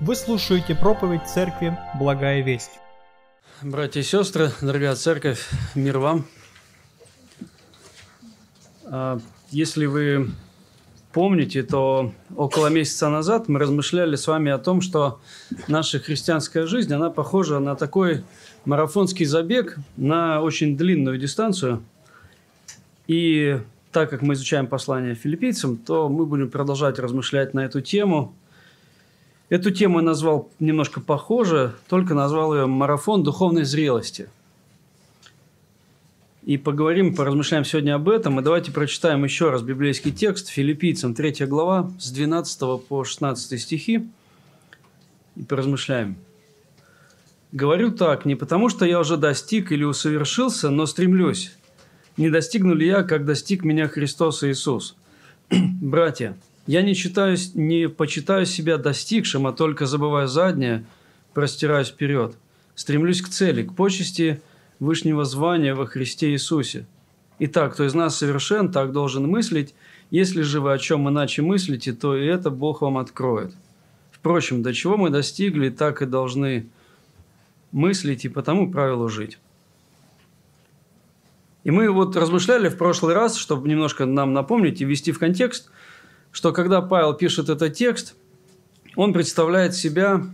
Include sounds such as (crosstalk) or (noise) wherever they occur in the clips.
Вы слушаете проповедь церкви «Благая весть». Братья и сестры, дорогая церковь, мир вам. А, если вы помните, то около месяца назад мы размышляли с вами о том, что наша христианская жизнь, она похожа на такой марафонский забег на очень длинную дистанцию. И так как мы изучаем послание филиппийцам, то мы будем продолжать размышлять на эту тему – Эту тему я назвал немножко похоже, только назвал ее «Марафон духовной зрелости». И поговорим, поразмышляем сегодня об этом. И давайте прочитаем еще раз библейский текст Филиппийцам, 3 глава, с 12 по 16 стихи. И поразмышляем. «Говорю так, не потому что я уже достиг или усовершился, но стремлюсь. Не достигну ли я, как достиг меня Христос Иисус? (clears throat) Братья, я не, считаюсь, не почитаю себя достигшим, а только забывая заднее, простираюсь вперед. Стремлюсь к цели, к почести Вышнего звания во Христе Иисусе. Итак, кто из нас совершен, так должен мыслить. Если же вы о чем иначе мыслите, то и это Бог вам откроет. Впрочем, до чего мы достигли, так и должны мыслить и по тому правилу жить. И мы вот размышляли в прошлый раз, чтобы немножко нам напомнить и ввести в контекст – что когда Павел пишет этот текст, он представляет себя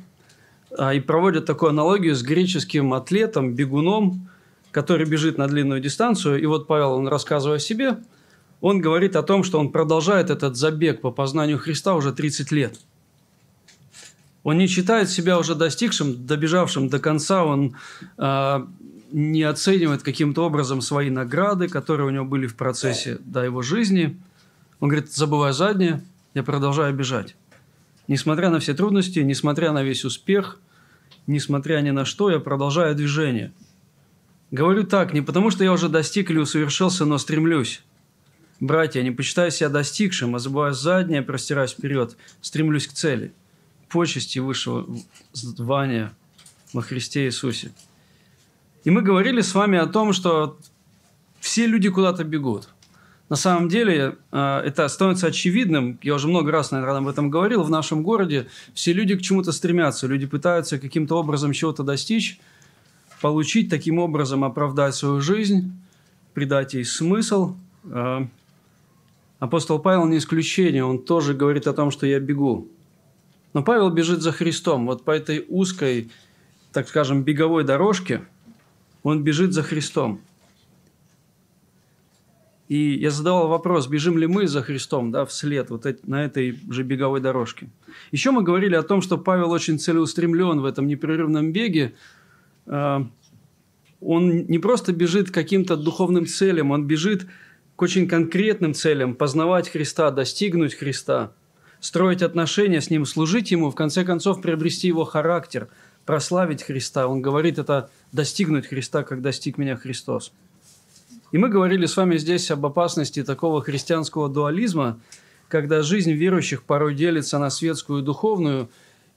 а, и проводит такую аналогию с греческим атлетом, бегуном, который бежит на длинную дистанцию. И вот Павел, он рассказывая о себе, он говорит о том, что он продолжает этот забег по познанию Христа уже 30 лет. Он не считает себя уже достигшим, добежавшим до конца, он э, не оценивает каким-то образом свои награды, которые у него были в процессе до его жизни – он говорит, забывая заднее, я продолжаю бежать. Несмотря на все трудности, несмотря на весь успех, несмотря ни на что, я продолжаю движение. Говорю так, не потому что я уже достиг или усовершился, но стремлюсь. Братья, не почитаю себя достигшим, а забывая заднее, простираюсь вперед, стремлюсь к цели, почести высшего звания во Христе Иисусе. И мы говорили с вами о том, что все люди куда-то бегут. На самом деле э, это становится очевидным, я уже много раз, наверное, об этом говорил, в нашем городе все люди к чему-то стремятся, люди пытаются каким-то образом чего-то достичь, получить, таким образом оправдать свою жизнь, придать ей смысл. Э, апостол Павел не исключение, он тоже говорит о том, что я бегу. Но Павел бежит за Христом. Вот по этой узкой, так скажем, беговой дорожке он бежит за Христом – и я задавал вопрос, бежим ли мы за Христом да, вслед вот на этой же беговой дорожке. Еще мы говорили о том, что Павел очень целеустремлен в этом непрерывном беге. А, он не просто бежит к каким-то духовным целям, он бежит к очень конкретным целям – познавать Христа, достигнуть Христа, строить отношения с Ним, служить Ему, в конце концов приобрести Его характер, прославить Христа. Он говорит это «достигнуть Христа, как достиг меня Христос». И мы говорили с вами здесь об опасности такого христианского дуализма, когда жизнь верующих порой делится на светскую и духовную,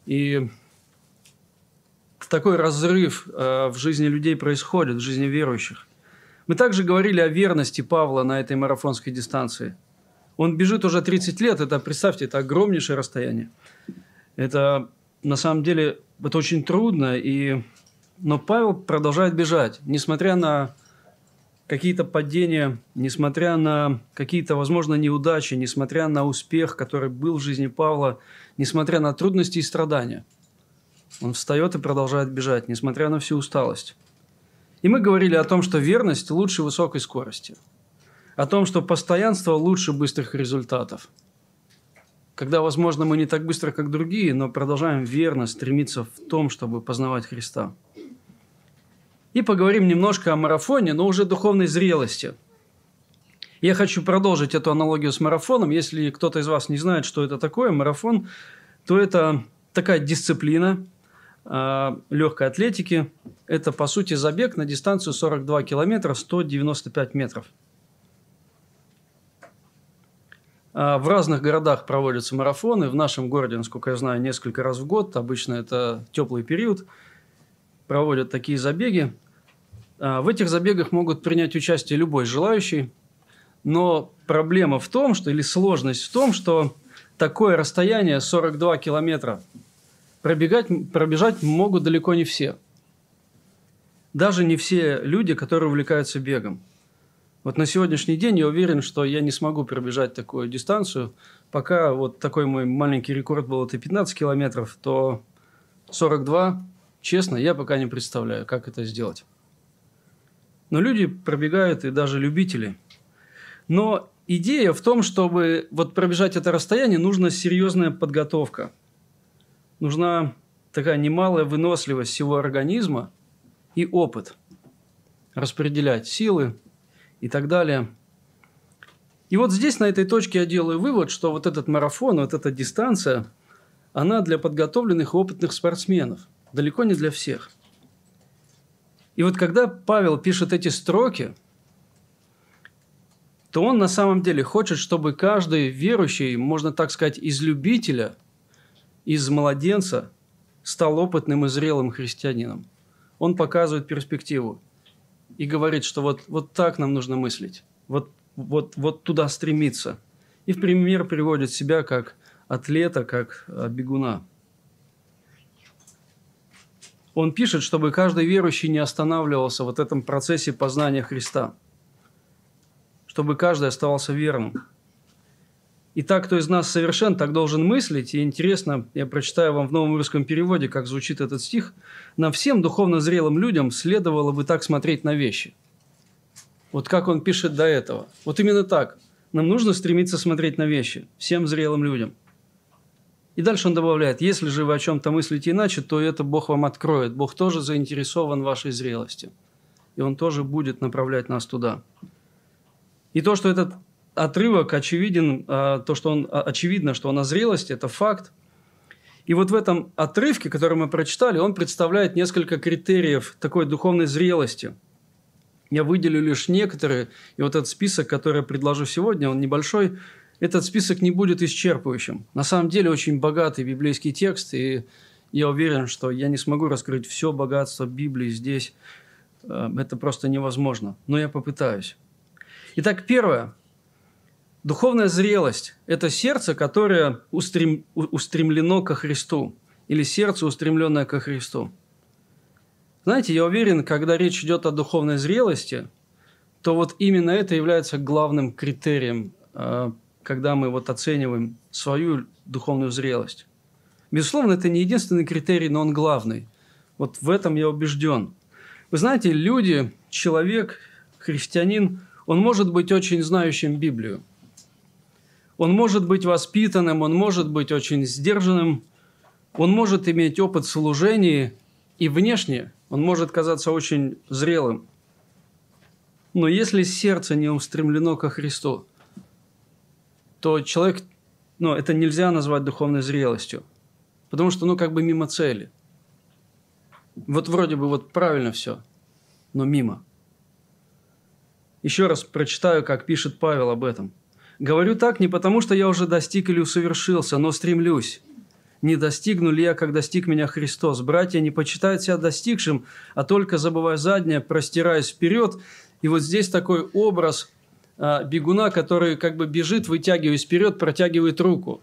и такой разрыв э, в жизни людей происходит, в жизни верующих. Мы также говорили о верности Павла на этой марафонской дистанции. Он бежит уже 30 лет, это, представьте, это огромнейшее расстояние. Это, на самом деле, это очень трудно, и... но Павел продолжает бежать, несмотря на какие-то падения, несмотря на какие-то, возможно, неудачи, несмотря на успех, который был в жизни Павла, несмотря на трудности и страдания. Он встает и продолжает бежать, несмотря на всю усталость. И мы говорили о том, что верность лучше высокой скорости. О том, что постоянство лучше быстрых результатов. Когда, возможно, мы не так быстро, как другие, но продолжаем верно стремиться в том, чтобы познавать Христа – и поговорим немножко о марафоне, но уже духовной зрелости. Я хочу продолжить эту аналогию с марафоном. Если кто-то из вас не знает, что это такое, марафон, то это такая дисциплина э, легкой атлетики. Это, по сути, забег на дистанцию 42 километра 195 метров. А, в разных городах проводятся марафоны. В нашем городе, насколько я знаю, несколько раз в год. Обычно это теплый период. Проводят такие забеги. А, в этих забегах могут принять участие любой желающий, но проблема в том, что, или сложность в том, что такое расстояние 42 километра пробегать, пробежать могут далеко не все. Даже не все люди, которые увлекаются бегом. Вот на сегодняшний день я уверен, что я не смогу пробежать такую дистанцию. Пока вот такой мой маленький рекорд был это 15 километров, то 42, честно, я пока не представляю, как это сделать. Но люди пробегают, и даже любители. Но идея в том, чтобы вот пробежать это расстояние, нужна серьезная подготовка. Нужна такая немалая выносливость всего организма и опыт. Распределять силы и так далее. И вот здесь, на этой точке, я делаю вывод, что вот этот марафон, вот эта дистанция, она для подготовленных и опытных спортсменов, далеко не для всех. И вот когда Павел пишет эти строки – то он на самом деле хочет, чтобы каждый верующий, можно так сказать, из любителя, из младенца, стал опытным и зрелым христианином. Он показывает перспективу и говорит, что вот, вот так нам нужно мыслить, вот, вот, вот туда стремиться. И в пример приводит себя как атлета, как а, бегуна. Он пишет, чтобы каждый верующий не останавливался в этом процессе познания Христа – чтобы каждый оставался верным. И так, кто из нас совершен, так должен мыслить. И интересно, я прочитаю вам в новом русском переводе, как звучит этот стих. Нам всем духовно зрелым людям следовало бы так смотреть на вещи. Вот как он пишет до этого. Вот именно так. Нам нужно стремиться смотреть на вещи. Всем зрелым людям. И дальше он добавляет, если же вы о чем-то мыслите иначе, то это Бог вам откроет. Бог тоже заинтересован в вашей зрелости. И Он тоже будет направлять нас туда. И то, что этот отрывок очевиден, а, то, что он а, очевидно, что он о зрелости, это факт. И вот в этом отрывке, который мы прочитали, он представляет несколько критериев такой духовной зрелости. Я выделю лишь некоторые, и вот этот список, который я предложу сегодня, он небольшой, этот список не будет исчерпывающим. На самом деле очень богатый библейский текст, и я уверен, что я не смогу раскрыть все богатство Библии здесь. Э, это просто невозможно. Но я попытаюсь. Итак, первое. Духовная зрелость – это сердце, которое устрем, устремлено ко Христу, или сердце, устремленное ко Христу. Знаете, я уверен, когда речь идет о духовной зрелости, то вот именно это является главным критерием, а, когда мы вот оцениваем свою духовную зрелость. Безусловно, это не единственный критерий, но он главный. Вот в этом я убежден. Вы знаете, люди, человек, христианин, он может быть очень знающим Библию. Он может быть воспитанным, он может быть очень сдержанным, он может иметь опыт служения, и внешне он может казаться очень зрелым. Но если сердце не устремлено ко Христу, то человек, ну, это нельзя назвать духовной зрелостью, потому что, ну, как бы мимо цели. Вот вроде бы вот правильно все, но мимо. Еще раз прочитаю, как пишет Павел об этом. «Говорю так не потому, что я уже достиг или усовершился, но стремлюсь. Не достигну ли я, как достиг меня Христос? Братья не почитают себя достигшим, а только, забывая заднее, простираясь вперед». И вот здесь такой образ а, бегуна, который как бы бежит, вытягиваясь вперед, протягивает руку.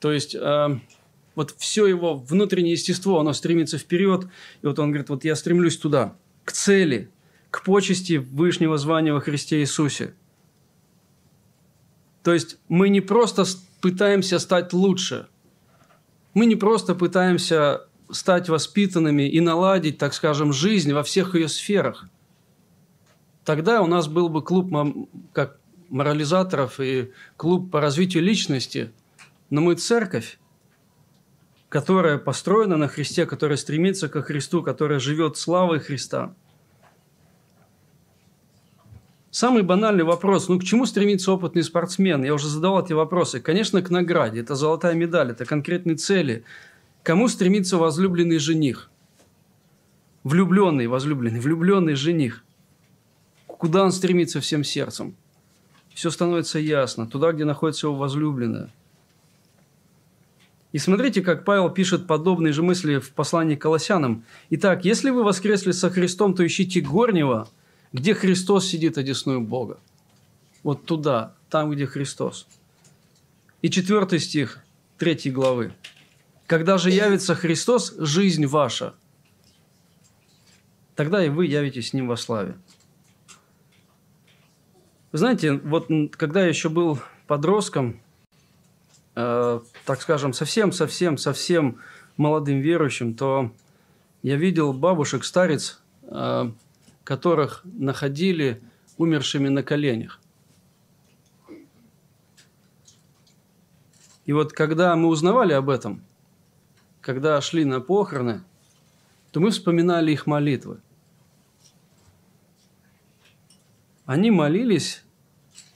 То есть а, вот все его внутреннее естество, оно стремится вперед. И вот он говорит, вот я стремлюсь туда, к цели, к почести Вышнего звания во Христе Иисусе. То есть мы не просто пытаемся стать лучше, мы не просто пытаемся стать воспитанными и наладить, так скажем, жизнь во всех ее сферах. Тогда у нас был бы клуб как морализаторов и клуб по развитию личности, но мы церковь, которая построена на Христе, которая стремится ко Христу, которая живет славой Христа – Самый банальный вопрос, ну к чему стремится опытный спортсмен? Я уже задавал эти вопросы. Конечно, к награде. Это золотая медаль, это конкретные цели. Кому стремится возлюбленный жених? Влюбленный, возлюбленный, влюбленный жених. Куда он стремится всем сердцем? Все становится ясно. Туда, где находится его возлюбленная. И смотрите, как Павел пишет подобные же мысли в послании к Колоссянам. Итак, если вы воскресли со Христом, то ищите горнего – где Христос сидит одесную Бога. Вот туда, там, где Христос. И четвертый стих третьей главы. Когда же явится Христос, жизнь ваша, тогда и вы явитесь с Ним во славе. Вы знаете, вот когда я еще был подростком, э, так скажем, совсем-совсем-совсем молодым верующим, то я видел бабушек-старец, э, которых находили умершими на коленях. И вот когда мы узнавали об этом, когда шли на похороны, то мы вспоминали их молитвы. Они молились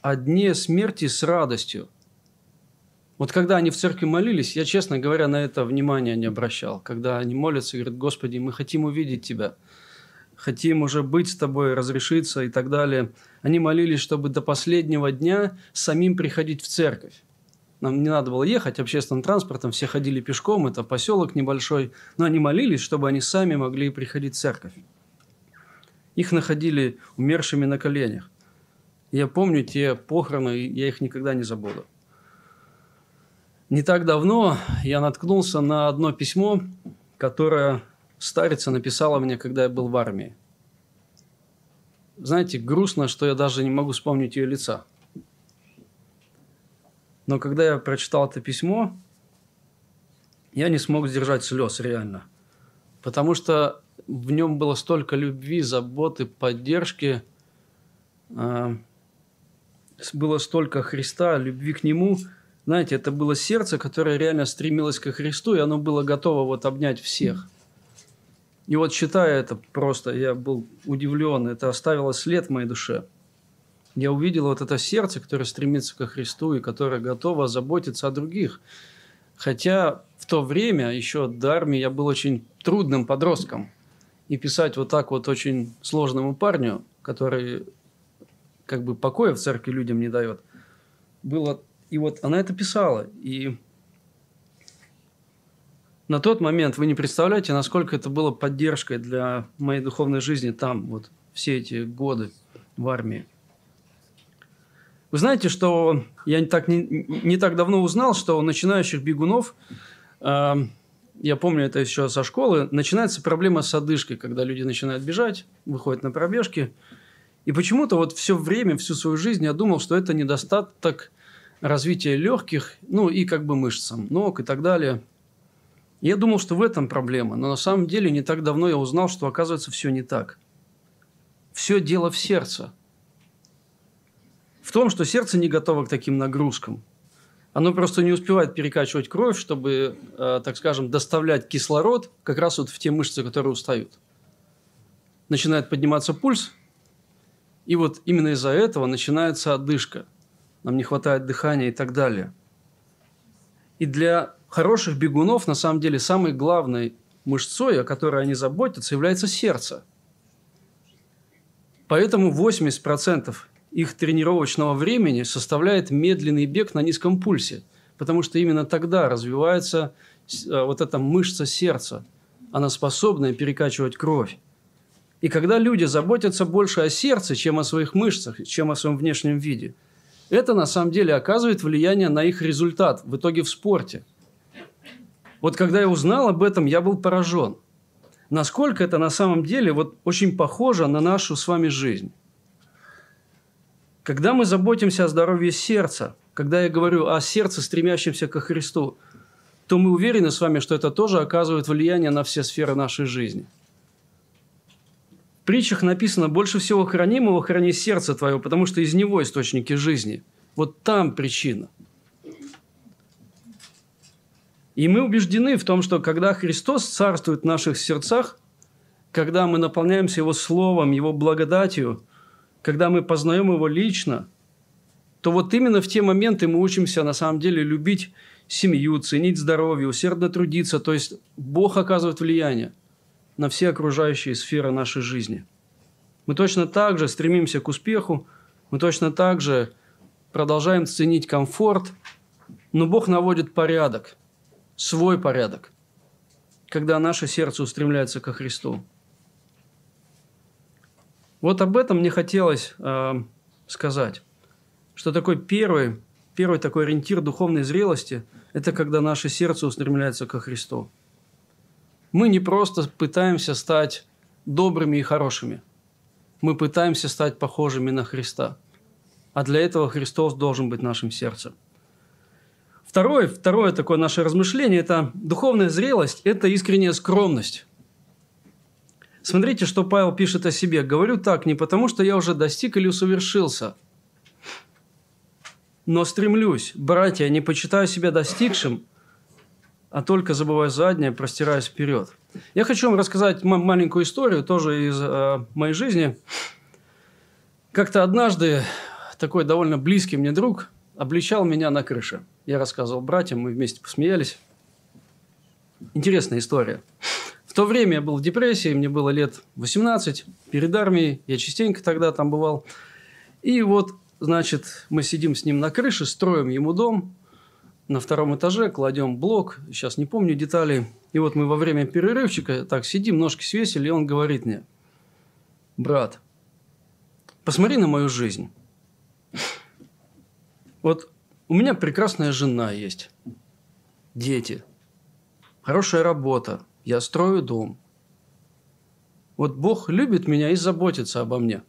о дне смерти с радостью. Вот когда они в церкви молились, я, честно говоря, на это внимание не обращал. Когда они молятся говорят, Господи, мы хотим увидеть Тебя, хотим уже быть с Тобой, разрешиться и так далее. Они молились, чтобы до последнего дня самим приходить в церковь. Нам не надо было ехать общественным транспортом, все ходили пешком, это поселок небольшой, но они молились, чтобы они сами могли приходить в церковь. Их находили умершими на коленях. Я помню те похороны, я их никогда не забуду. Не так давно я наткнулся на одно письмо, которое старица написала мне, когда я был в армии. Знаете, грустно, что я даже не могу вспомнить ее лица. Но когда я прочитал это письмо, я не смог сдержать слез реально. Потому что в нем было столько любви, заботы, поддержки. А, было столько Христа, любви к Нему. Знаете, это было сердце, которое реально стремилось ко Христу, и оно было готово вот обнять всех. И вот читая это просто, я был удивлен, это оставило след в моей душе. Я увидел вот это сердце, которое стремится ко Христу и которое готово заботиться о других. Хотя то время, еще до армии, я был очень трудным подростком. И писать вот так вот очень сложному парню, который как бы покоя в церкви людям не дает. Было... И вот она это писала. И на тот момент вы не представляете, насколько это было поддержкой для моей духовной жизни там, вот все эти годы в армии. Вы знаете, что я не так, не, не так давно узнал, что у начинающих бегунов, я помню это еще со школы, начинается проблема с одышкой, когда люди начинают бежать, выходят на пробежки – и почему-то вот все время, всю свою жизнь я думал, что это недостаток развития легких, ну и как бы мышцам, ног и так далее. Я думал, что в этом проблема, но на самом деле не так давно я узнал, что оказывается все не так. Все дело в сердце. В том, что сердце не готово к таким нагрузкам. Оно просто не успевает перекачивать кровь, чтобы, э, так скажем, доставлять кислород как раз вот в те мышцы, которые устают. Начинает подниматься пульс, и вот именно из-за этого начинается одышка. Нам не хватает дыхания и так далее. И для хороших бегунов, на самом деле, самой главной мышцой, о которой они заботятся, является сердце. Поэтому 80% их тренировочного времени составляет медленный бег на низком пульсе, потому что именно тогда развивается э, вот эта мышца сердца. Она способна перекачивать кровь. И когда люди заботятся больше о сердце, чем о своих мышцах, чем о своем внешнем виде, это на самом деле оказывает влияние на их результат в итоге в спорте. Вот когда я узнал об этом, я был поражен. Насколько это на самом деле вот очень похоже на нашу с вами жизнь. Когда мы заботимся о здоровье сердца, когда я говорю о сердце, стремящемся ко Христу, то мы уверены с вами, что это тоже оказывает влияние на все сферы нашей жизни – притчах написано, больше всего хранимого храни сердце твое, потому что из него источники жизни. Вот там причина. И мы убеждены в том, что когда Христос царствует в наших сердцах, когда мы наполняемся Его Словом, Его благодатью, когда мы познаем Его лично, то вот именно в те моменты мы учимся на самом деле любить семью, ценить здоровье, усердно трудиться. То есть Бог оказывает влияние на все окружающие сферы нашей жизни. Мы точно так же стремимся к успеху, мы точно так же продолжаем ценить комфорт, но Бог наводит порядок, свой порядок, когда наше сердце устремляется ко Христу. Вот об этом мне хотелось э, сказать, что такой первый, первый такой ориентир духовной зрелости – это когда наше сердце устремляется ко Христу. Мы не просто пытаемся стать добрыми и хорошими. Мы пытаемся стать похожими на Христа. А для этого Христос должен быть нашим сердцем. Второе, второе такое наше размышление – это духовная зрелость, это искренняя скромность. Смотрите, что Павел пишет о себе. «Говорю так не потому, что я уже достиг или усовершился, но стремлюсь, братья, не почитаю себя достигшим, а только забывая заднее, простираясь вперед». Я хочу вам рассказать маленькую историю, тоже из э, моей жизни. Как-то однажды такой довольно близкий мне друг обличал меня на крыше – я рассказывал братьям, мы вместе посмеялись. Интересная история. В то время я был в депрессии, мне было лет 18, перед армией, я частенько тогда там бывал. И вот, значит, мы сидим с ним на крыше, строим ему дом, на втором этаже кладем блок, сейчас не помню деталей. И вот мы во время перерывчика так сидим, ножки свесили, и он говорит мне, брат, посмотри на мою жизнь. Вот у меня прекрасная жена есть, дети, хорошая работа, я строю дом. Вот Бог любит меня и заботится обо мне.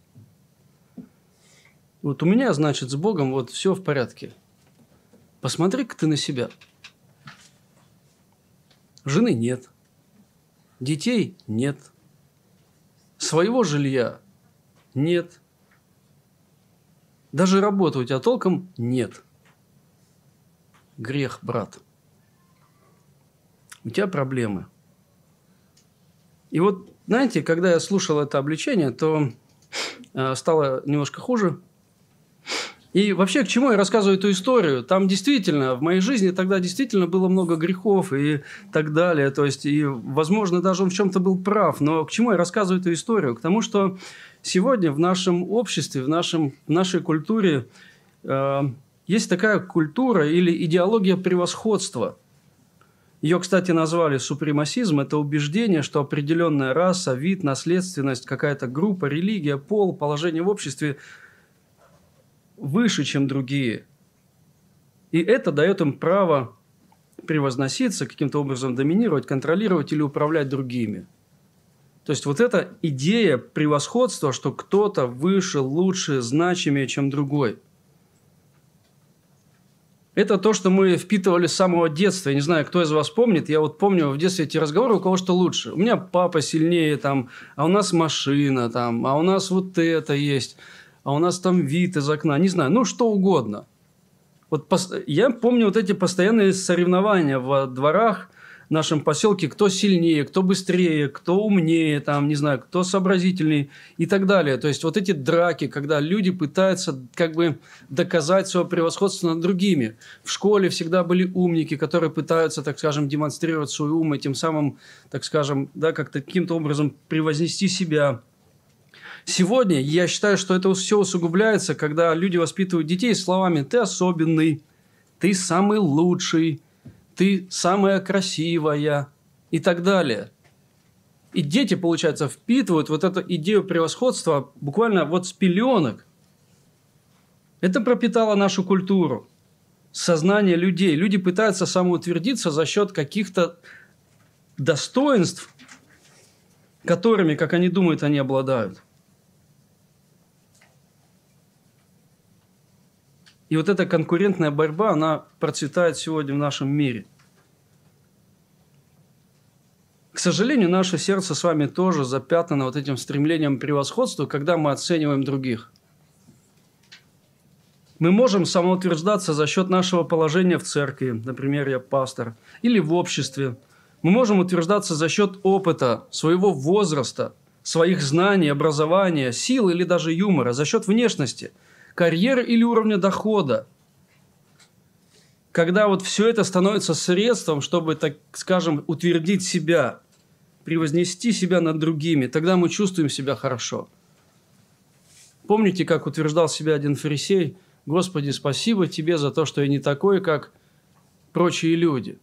Вот у меня, значит, с Богом вот все в порядке. Посмотри-ка ты на себя. Жены нет. Детей нет. Своего жилья нет. Даже работы у тебя толком нет – грех, брат. У тебя проблемы. И вот, знаете, когда я слушал это обличение, то э, стало немножко хуже. И вообще, к чему я рассказываю эту историю? Там действительно, в моей жизни тогда действительно было много грехов и так далее. То есть, и, возможно, даже он в чем-то был прав. Но к чему я рассказываю эту историю? К тому, что сегодня в нашем обществе, в, нашем, в нашей культуре э, есть такая культура или идеология превосходства. Ее, кстати, назвали супремасизм. Это убеждение, что определенная раса, вид, наследственность, какая-то группа, религия, пол, положение в обществе выше, чем другие. И это дает им право превозноситься, каким-то образом доминировать, контролировать или управлять другими. То есть вот эта идея превосходства, что кто-то выше, лучше, значимее, чем другой – это то, что мы впитывали с самого детства. Я не знаю, кто из вас помнит. Я вот помню в детстве эти разговоры, у кого что лучше. У меня папа сильнее, там, а у нас машина, там, а у нас вот это есть, а у нас там вид из окна. Не знаю, ну, что угодно. Вот я помню вот эти постоянные соревнования в дворах – нашем поселке, кто сильнее, кто быстрее, кто умнее, там, не знаю, кто сообразительней и так далее. То есть вот эти драки, когда люди пытаются как бы доказать свое превосходство над другими. В школе всегда были умники, которые пытаются, так скажем, демонстрировать свой ум и тем самым, так скажем, да, как-то каким-то образом превознести себя. Сегодня я считаю, что это все усугубляется, когда люди воспитывают детей словами «ты особенный», «ты самый лучший», ты самая красивая и так далее. И дети, получается, впитывают вот эту идею превосходства буквально вот с пеленок. Это пропитало нашу культуру, сознание людей. Люди пытаются самоутвердиться за счет каких-то достоинств, которыми, как они думают, они обладают. И вот эта конкурентная борьба, она процветает сегодня в нашем мире. К сожалению, наше сердце с вами тоже запятнано вот этим стремлением к превосходству, когда мы оцениваем других. Мы можем самоутверждаться за счет нашего положения в церкви, например, я пастор, или в обществе. Мы можем утверждаться за счет опыта, своего возраста, своих знаний, образования, сил или даже юмора, за счет внешности – карьеры или уровня дохода. Когда вот все это становится средством, чтобы, так скажем, утвердить себя, превознести себя над другими, тогда мы чувствуем себя хорошо. Помните, как утверждал себя один фарисей? Господи, спасибо тебе за то, что я не такой, как прочие люди.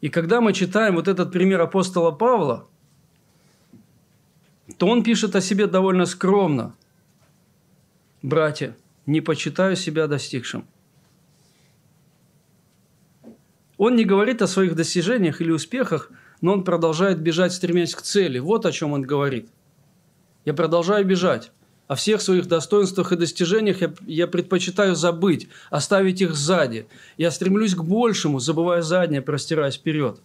И когда мы читаем вот этот пример апостола Павла – то он пишет о себе довольно скромно. братья, не почитаю себя достигшим. Он не говорит о своих достижениях или успехах, но он продолжает бежать, стремясь к цели. Вот о чем он говорит. Я продолжаю бежать. О всех своих достоинствах и достижениях я, я предпочитаю забыть, оставить их сзади. Я стремлюсь к большему, забывая заднее, простираясь вперед.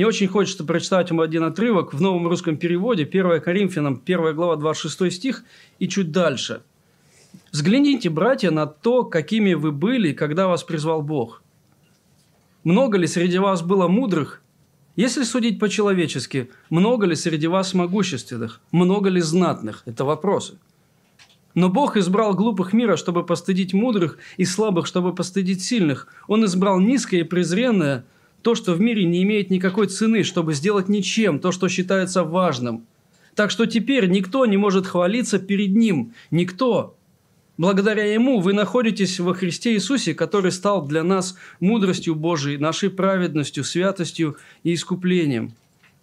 Мне очень хочется прочитать вам один отрывок в новом русском переводе, 1 Коринфянам, 1 глава, 26 стих и чуть дальше. «Взгляните, братья, на то, какими вы были, когда вас призвал Бог. Много ли среди вас было мудрых? Если судить по-человечески, много ли среди вас могущественных? Много ли знатных? Это вопросы. Но Бог избрал глупых мира, чтобы постыдить мудрых, и слабых, чтобы постыдить сильных. Он избрал низкое и презренное, то, что в мире не имеет никакой цены, чтобы сделать ничем то, что считается важным. Так что теперь никто не может хвалиться перед Ним. Никто. Благодаря Ему вы находитесь во Христе Иисусе, который стал для нас мудростью Божией, нашей праведностью, святостью и искуплением.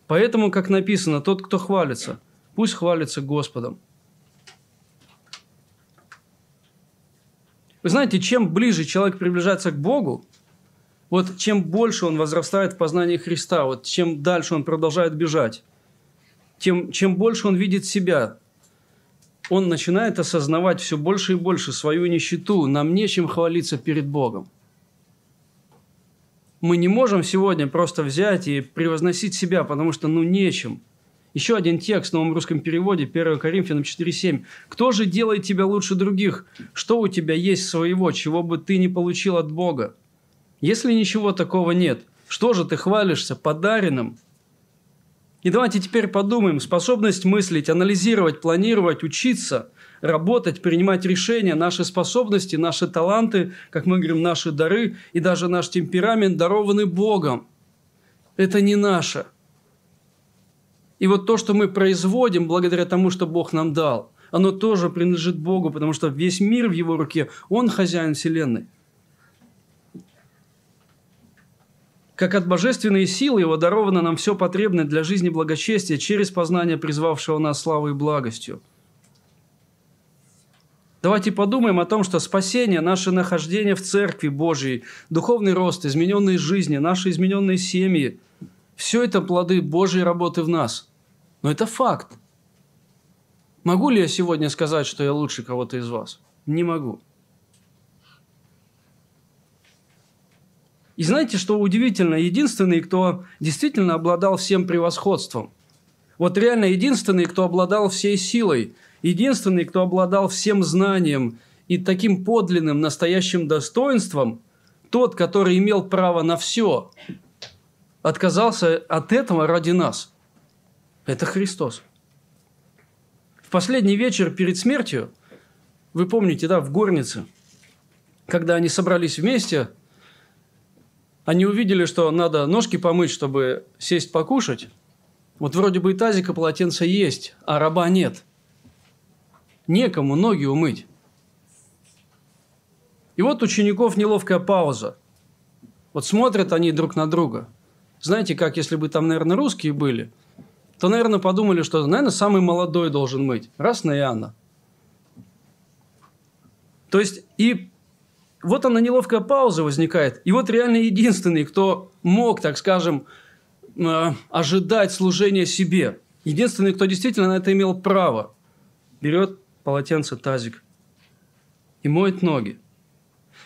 Поэтому, как написано, тот, кто хвалится, пусть хвалится Господом. Вы знаете, чем ближе человек приближается к Богу, вот чем больше он возрастает в познании Христа, вот чем дальше он продолжает бежать, тем, чем больше он видит себя, он начинает осознавать все больше и больше свою нищету. Нам нечем хвалиться перед Богом. Мы не можем сегодня просто взять и превозносить себя, потому что ну нечем. Еще один текст в новом русском переводе, 1 Коринфянам 4.7. «Кто же делает тебя лучше других? Что у тебя есть своего, чего бы ты не получил от Бога? Если ничего такого нет, что же ты хвалишься подаренным? И давайте теперь подумаем, способность мыслить, анализировать, планировать, учиться, работать, принимать решения, наши способности, наши таланты, как мы говорим, наши дары и даже наш темперамент дарованы Богом. Это не наше. И вот то, что мы производим благодаря тому, что Бог нам дал, оно тоже принадлежит Богу, потому что весь мир в Его руке, Он хозяин Вселенной. Как от божественной силы его даровано нам все потребное для жизни благочестия через познание призвавшего нас славой и благостью. Давайте подумаем о том, что спасение, наше нахождение в Церкви Божьей, духовный рост, измененные жизни, наши измененные семьи – все это плоды Божьей работы в нас. Но это факт. Могу ли я сегодня сказать, что я лучше кого-то из вас? Не могу. И знаете, что удивительно? Единственный, кто действительно обладал всем превосходством. Вот реально единственный, кто обладал всей силой. Единственный, кто обладал всем знанием и таким подлинным настоящим достоинством, тот, который имел право на все, отказался от этого ради нас. Это Христос. В последний вечер перед смертью, вы помните, да, в горнице, когда они собрались вместе – они увидели, что надо ножки помыть, чтобы сесть покушать. Вот вроде бы и тазика полотенца есть, а раба нет. Некому ноги умыть. И вот учеников неловкая пауза. Вот смотрят они друг на друга. Знаете, как если бы там, наверное, русские были, то, наверное, подумали, что, наверное, самый молодой должен мыть. Раз на Иоанна. То есть, и вот она неловкая пауза возникает. И вот реально единственный, кто мог, так скажем, э, ожидать служения себе. Единственный, кто действительно на это имел право. Берет полотенце, тазик и моет ноги.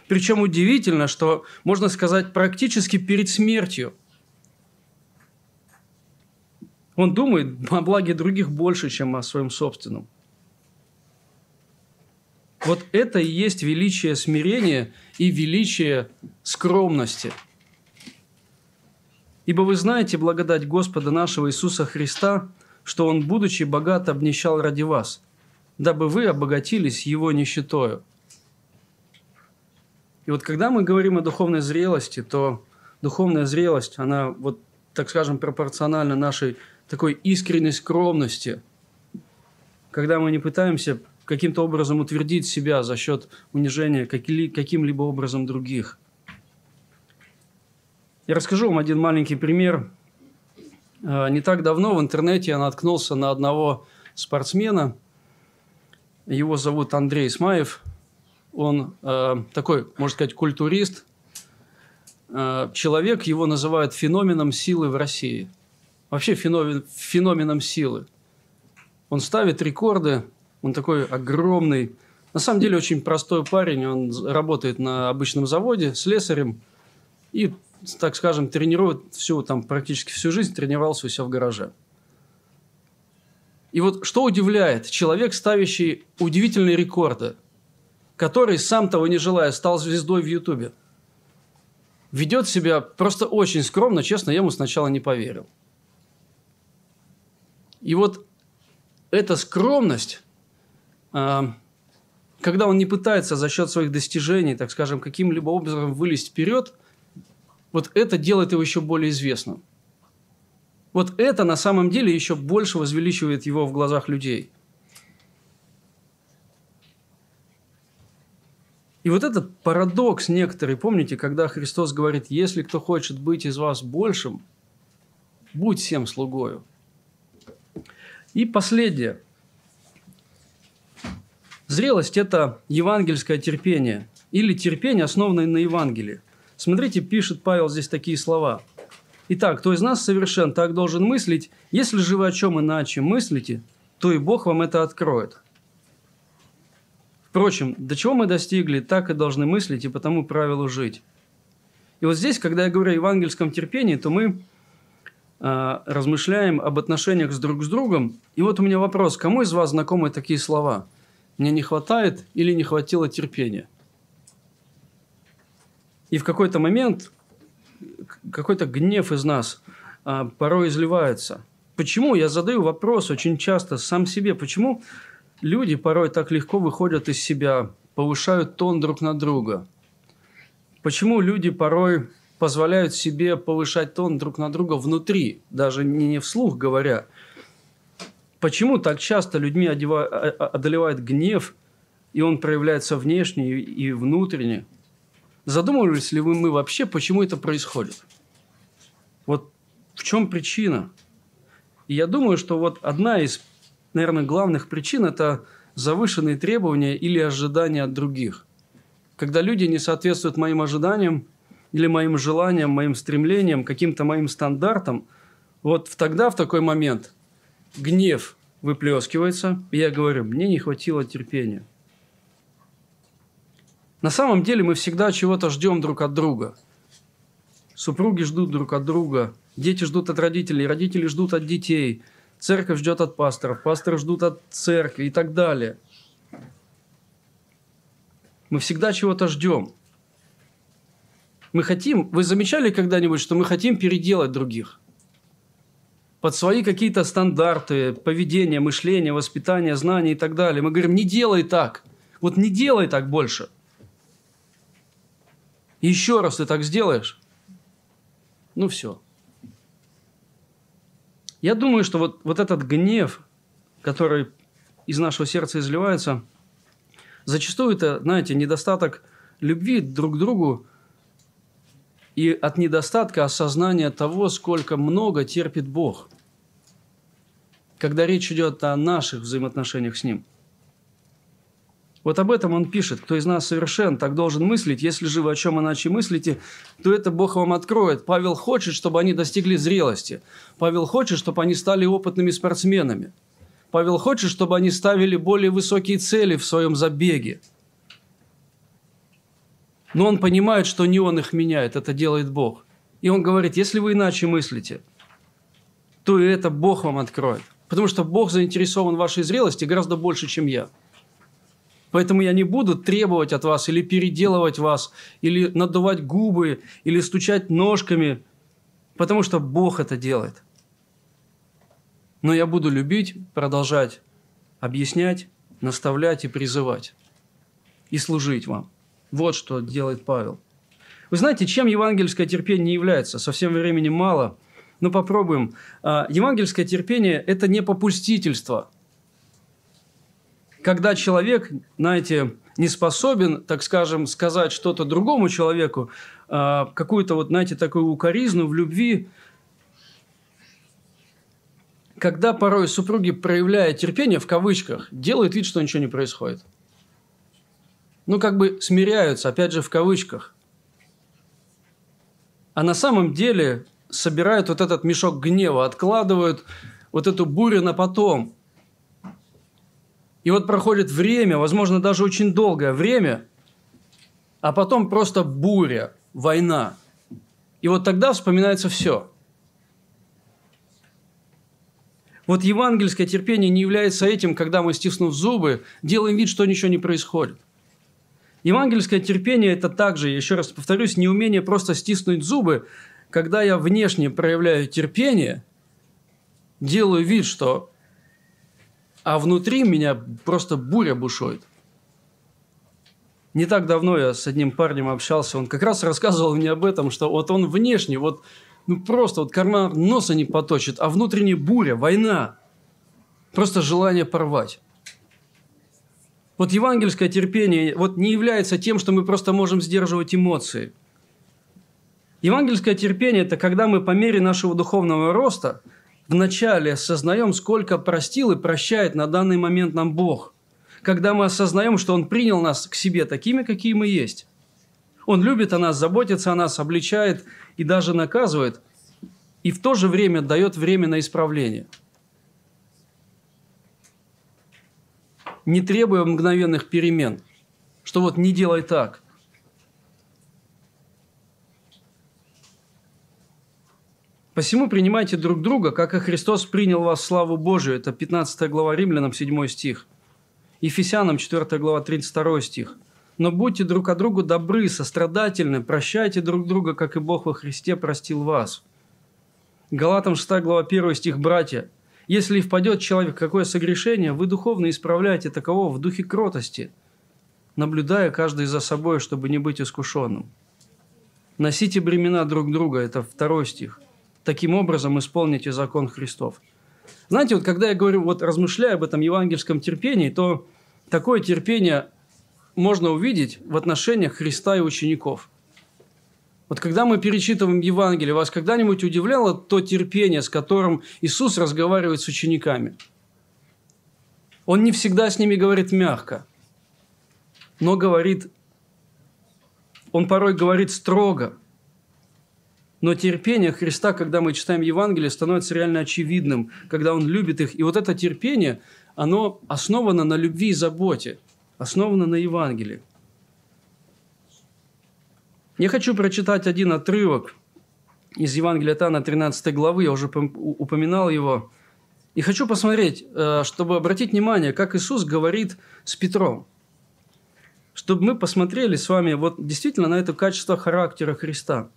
Причем удивительно, что, можно сказать, практически перед смертью. Он думает о благе других больше, чем о своем собственном. Вот это и есть величие смирения и величие скромности. Ибо вы знаете благодать Господа нашего Иисуса Христа, что Он, будучи богат, обнищал ради вас, дабы вы обогатились Его нищетою. И вот когда мы говорим о духовной зрелости, то духовная зрелость, она вот, так скажем, пропорциональна нашей такой искренней скромности, когда мы не пытаемся каким-то образом утвердить себя за счет унижения каким-либо образом других. Я расскажу вам один маленький пример. А, не так давно в интернете я наткнулся на одного спортсмена. Его зовут Андрей Смаев. Он э, такой, можно сказать, культурист. Э, человек, его называют феноменом силы в России. Вообще феномен, феноменом силы. Он ставит рекорды, он такой огромный. На самом деле очень простой парень, он работает на обычном заводе слесарем и, так скажем, тренирует всю, там, практически всю жизнь тренировался у себя в гараже. И вот что удивляет, человек, ставящий удивительные рекорды, который, сам того не желая, стал звездой в Ютубе, ведет себя просто очень скромно, честно, я ему сначала не поверил. И вот эта скромность, когда он не пытается за счет своих достижений, так скажем, каким-либо образом вылезть вперед, вот это делает его еще более известным. Вот это на самом деле еще больше возвеличивает его в глазах людей. И вот этот парадокс некоторый, помните, когда Христос говорит, если кто хочет быть из вас большим, будь всем слугою. И последнее. Зрелость – это евангельское терпение или терпение, основанное на Евангелии. Смотрите, пишет Павел здесь такие слова. Итак, кто из нас совершен, так должен мыслить. Если же вы о чем иначе мыслите, то и Бог вам это откроет. Впрочем, до чего мы достигли, так и должны мыслить и по тому правилу жить. И вот здесь, когда я говорю о евангельском терпении, то мы э, размышляем об отношениях с друг с другом. И вот у меня вопрос, кому из вас знакомы такие слова? Мне не хватает или не хватило терпения? И в какой-то момент какой-то гнев из нас а, порой изливается. Почему? Я задаю вопрос очень часто сам себе. Почему люди порой так легко выходят из себя, повышают тон друг на друга? Почему люди порой позволяют себе повышать тон друг на друга внутри, даже не вслух говоря? Почему так часто людьми одолевает гнев, и он проявляется внешне и внутренне? Задумывались ли вы мы вообще, почему это происходит? Вот в чем причина? И я думаю, что вот одна из, наверное, главных причин – это завышенные требования или ожидания от других. Когда люди не соответствуют моим ожиданиям или моим желаниям, моим стремлениям, каким-то моим стандартам, вот тогда, в такой момент, гнев выплескивается, и я говорю, мне не хватило терпения. На самом деле мы всегда чего-то ждем друг от друга. Супруги ждут друг от друга, дети ждут от родителей, родители ждут от детей, церковь ждет от пасторов, пасторы ждут от церкви и так далее. Мы всегда чего-то ждем. Мы хотим, вы замечали когда-нибудь, что мы хотим переделать других? Под свои какие-то стандарты, поведения, мышления, воспитания, знания и так далее. Мы говорим, не делай так. Вот не делай так больше – еще раз ты так сделаешь, ну все. Я думаю, что вот, вот этот гнев, который из нашего сердца изливается, зачастую это, знаете, недостаток любви друг к другу и от недостатка осознания того, сколько много терпит Бог, когда речь идет о наших взаимоотношениях с Ним – вот об этом он пишет. Кто из нас совершен, так должен мыслить. Если же вы о чем иначе мыслите, то это Бог вам откроет. Павел хочет, чтобы они достигли зрелости. Павел хочет, чтобы они стали опытными спортсменами. Павел хочет, чтобы они ставили более высокие цели в своем забеге. Но он понимает, что не он их меняет, это делает Бог. И он говорит, если вы иначе мыслите, то и это Бог вам откроет. Потому что Бог заинтересован в вашей зрелости гораздо больше, чем я – Поэтому я не буду требовать от вас или переделывать вас, или надувать губы, или стучать ножками, потому что Бог это делает. Но я буду любить, продолжать объяснять, наставлять и призывать. И служить вам. Вот что делает Павел. Вы знаете, чем евангельское терпение является? Совсем времени мало. Но попробуем. А, евангельское терпение – это не попустительство – когда человек, знаете, не способен, так скажем, сказать что-то другому человеку, а, какую-то вот, знаете, такую укоризну в любви, когда порой супруги, проявляя терпение, в кавычках, делают вид, что ничего не происходит. Ну, как бы смиряются, опять же, в кавычках. А на самом деле собирают вот этот мешок гнева, откладывают вот эту бурю на потом. И вот проходит время, возможно, даже очень долгое время, а потом просто буря, война. И вот тогда вспоминается все. Вот евангельское терпение не является этим, когда мы, стиснув зубы, делаем вид, что ничего не происходит. Евангельское терпение – это также, еще раз повторюсь, не умение просто стиснуть зубы, когда я внешне проявляю терпение, делаю вид, что... А внутри меня просто буря бушует. Не так давно я с одним парнем общался, он как раз рассказывал мне об этом, что вот он внешне, вот ну просто вот карман носа не поточит, а внутренняя буря, война. Просто желание порвать. Вот евангельское терпение вот не является тем, что мы просто можем сдерживать эмоции. Евангельское терпение – это когда мы по мере нашего духовного роста вначале осознаем, сколько простил и прощает на данный момент нам Бог. Когда мы осознаем, что Он принял нас к себе такими, какие мы есть. Он любит о нас, заботится о нас, обличает и даже наказывает, и в то же время дает время на исправление. Не требуя мгновенных перемен, что вот не делай так. Посему принимайте друг друга, как и Христос принял вас славу Божию. Это 15 глава Римлянам, 7 стих. Ефесянам, 4 глава, 32 стих – но будьте друг к другу добры, сострадательны, прощайте друг друга, как и Бог во Христе простил вас. Галатам 6 глава 1 стих «Братья, если впадет человек в какое согрешение, вы духовно исправляйте такового в духе кротости, наблюдая каждый за собой, чтобы не быть искушенным. Носите бремена друг друга» – это второй стих. Таким образом исполните закон Христов. Знаете, вот когда я говорю, вот размышляя об этом евангельском терпении, то такое терпение – можно увидеть в отношениях Христа и учеников. Вот когда мы перечитываем Евангелие, вас когда-нибудь удивляло то терпение, с которым Иисус разговаривает с учениками? Он не всегда с ними говорит мягко, но говорит, он порой говорит строго. Но терпение Христа, когда мы читаем Евангелие, становится реально очевидным, когда Он любит их. И вот это терпение, оно основано на любви и заботе – основана на Евангелии. Я хочу прочитать один отрывок из Евангелия Тана 13 главы, я уже упоминал его. И хочу посмотреть, э, чтобы обратить внимание, как Иисус говорит с Петром. Чтобы мы посмотрели с вами вот действительно на это качество характера Христа.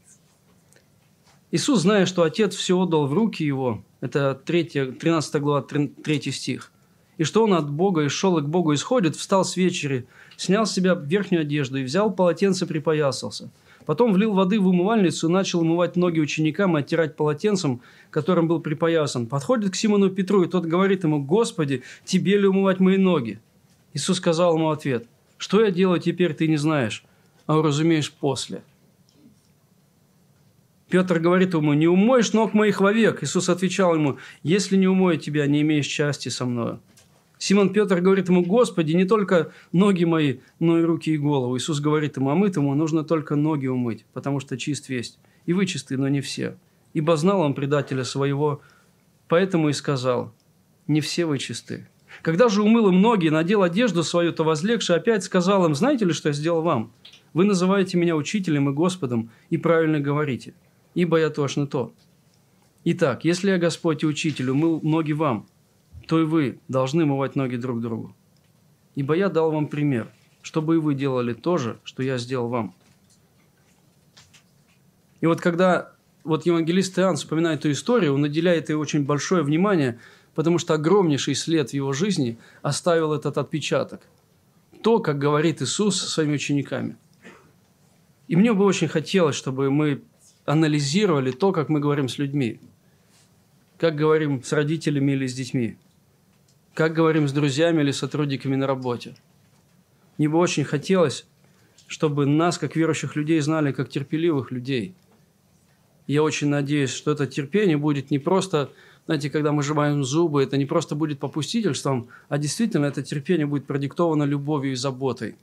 Иисус, зная, что Отец все отдал в руки Его, это 3, 13 глава, 3 стих, и что он от Бога и шел и к Богу исходит, встал с вечери, снял с себя верхнюю одежду и взял полотенце, припоясался. Потом влил воды в умывальницу и начал умывать ноги ученикам и оттирать полотенцем, которым был припоясан. Подходит к Симону Петру, и тот говорит ему, «Господи, тебе ли умывать мои ноги?» Иисус сказал ему ответ, «Что я делаю теперь, ты не знаешь, а разумеешь после». Петр говорит ему, «Не умоешь ног моих вовек». Иисус отвечал ему, «Если не умою тебя, не имеешь счастья со мною». Симон Петр говорит ему, Господи, не только ноги мои, но и руки и голову. Иисус говорит ему, а мытому нужно только ноги умыть, потому что чист весть. И вы чисты, но не все. Ибо знал он предателя своего, поэтому и сказал, не все вы чисты. Когда же умыл им ноги и надел одежду свою, то возлегший опять сказал им, знаете ли, что я сделал вам? Вы называете меня учителем и Господом, и правильно говорите, ибо я точно то. Итак, если я Господь и Учитель умыл ноги вам, то и вы должны мывать ноги друг другу. Ибо я дал вам пример, чтобы и вы делали то же, что я сделал вам. И вот когда вот евангелист Иоанн вспоминает эту историю, он наделяет ей очень большое внимание, потому что огромнейший след в его жизни оставил этот отпечаток. То, как говорит Иисус со своими учениками. И мне бы очень хотелось, чтобы мы анализировали то, как мы говорим с людьми, как говорим с родителями или с детьми как говорим с друзьями или сотрудниками на работе. Мне бы очень хотелось, чтобы нас, как верующих людей, знали как терпеливых людей. Я очень надеюсь, что это терпение будет не просто знаете, когда мы сжимаем зубы, это не просто будет попустительством, а действительно это терпение будет продиктовано любовью и заботой.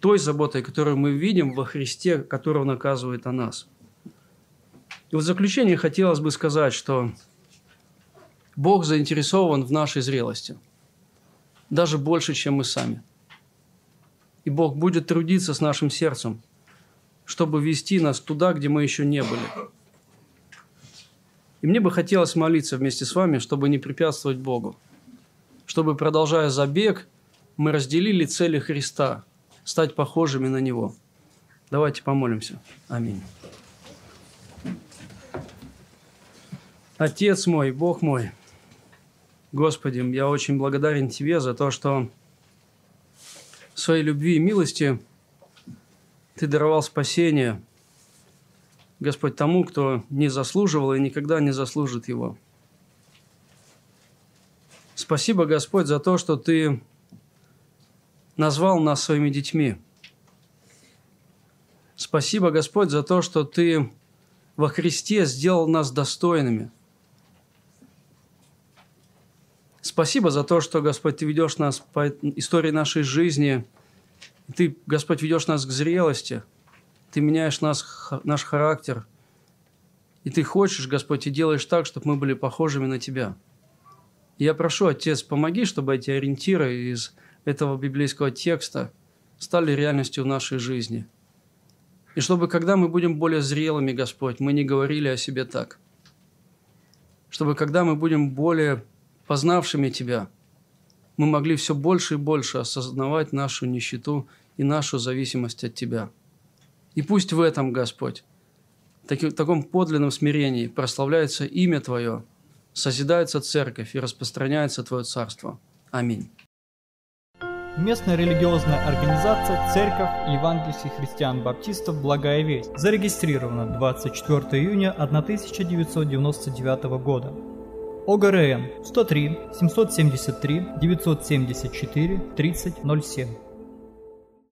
Той заботой, которую мы видим во Христе, которого наказывает о нас. И вот в заключение хотелось бы сказать, что Бог заинтересован в нашей зрелости. Даже больше, чем мы сами. И Бог будет трудиться с нашим сердцем, чтобы вести нас туда, где мы еще не были. И мне бы хотелось молиться вместе с вами, чтобы не препятствовать Богу. Чтобы, продолжая забег, мы разделили цели Христа, стать похожими на Него. Давайте помолимся. Аминь. Отец мой, Бог мой, Господи, я очень благодарен Тебе за то, что своей любви и милости Ты даровал спасение, Господь, тому, кто не заслуживал и никогда не заслужит его. Спасибо, Господь, за то, что Ты назвал нас своими детьми. Спасибо, Господь, за то, что Ты во Христе сделал нас достойными. Спасибо за то, что, Господь, Ты ведешь нас по истории нашей жизни. Ты, Господь, ведешь нас к зрелости. Ты меняешь нас, наш характер. И Ты хочешь, Господь, и делаешь так, чтобы мы были похожими на Тебя. я прошу, Отец, помоги, чтобы эти ориентиры из этого библейского текста стали реальностью в нашей жизни. И чтобы, когда мы будем более зрелыми, Господь, мы не говорили о себе так. Чтобы, когда мы будем более познавшими Тебя, мы могли все больше и больше осознавать нашу нищету и нашу зависимость от Тебя. И пусть в этом, Господь, в таком подлинном смирении прославляется имя Твое, созидается церковь и распространяется Твое Царство. Аминь. Местная религиозная организация Церковь Евангельских христиан-баптистов «Благая весть» зарегистрирована 24 июня 1999 года. ОГРН 103 773 974 3007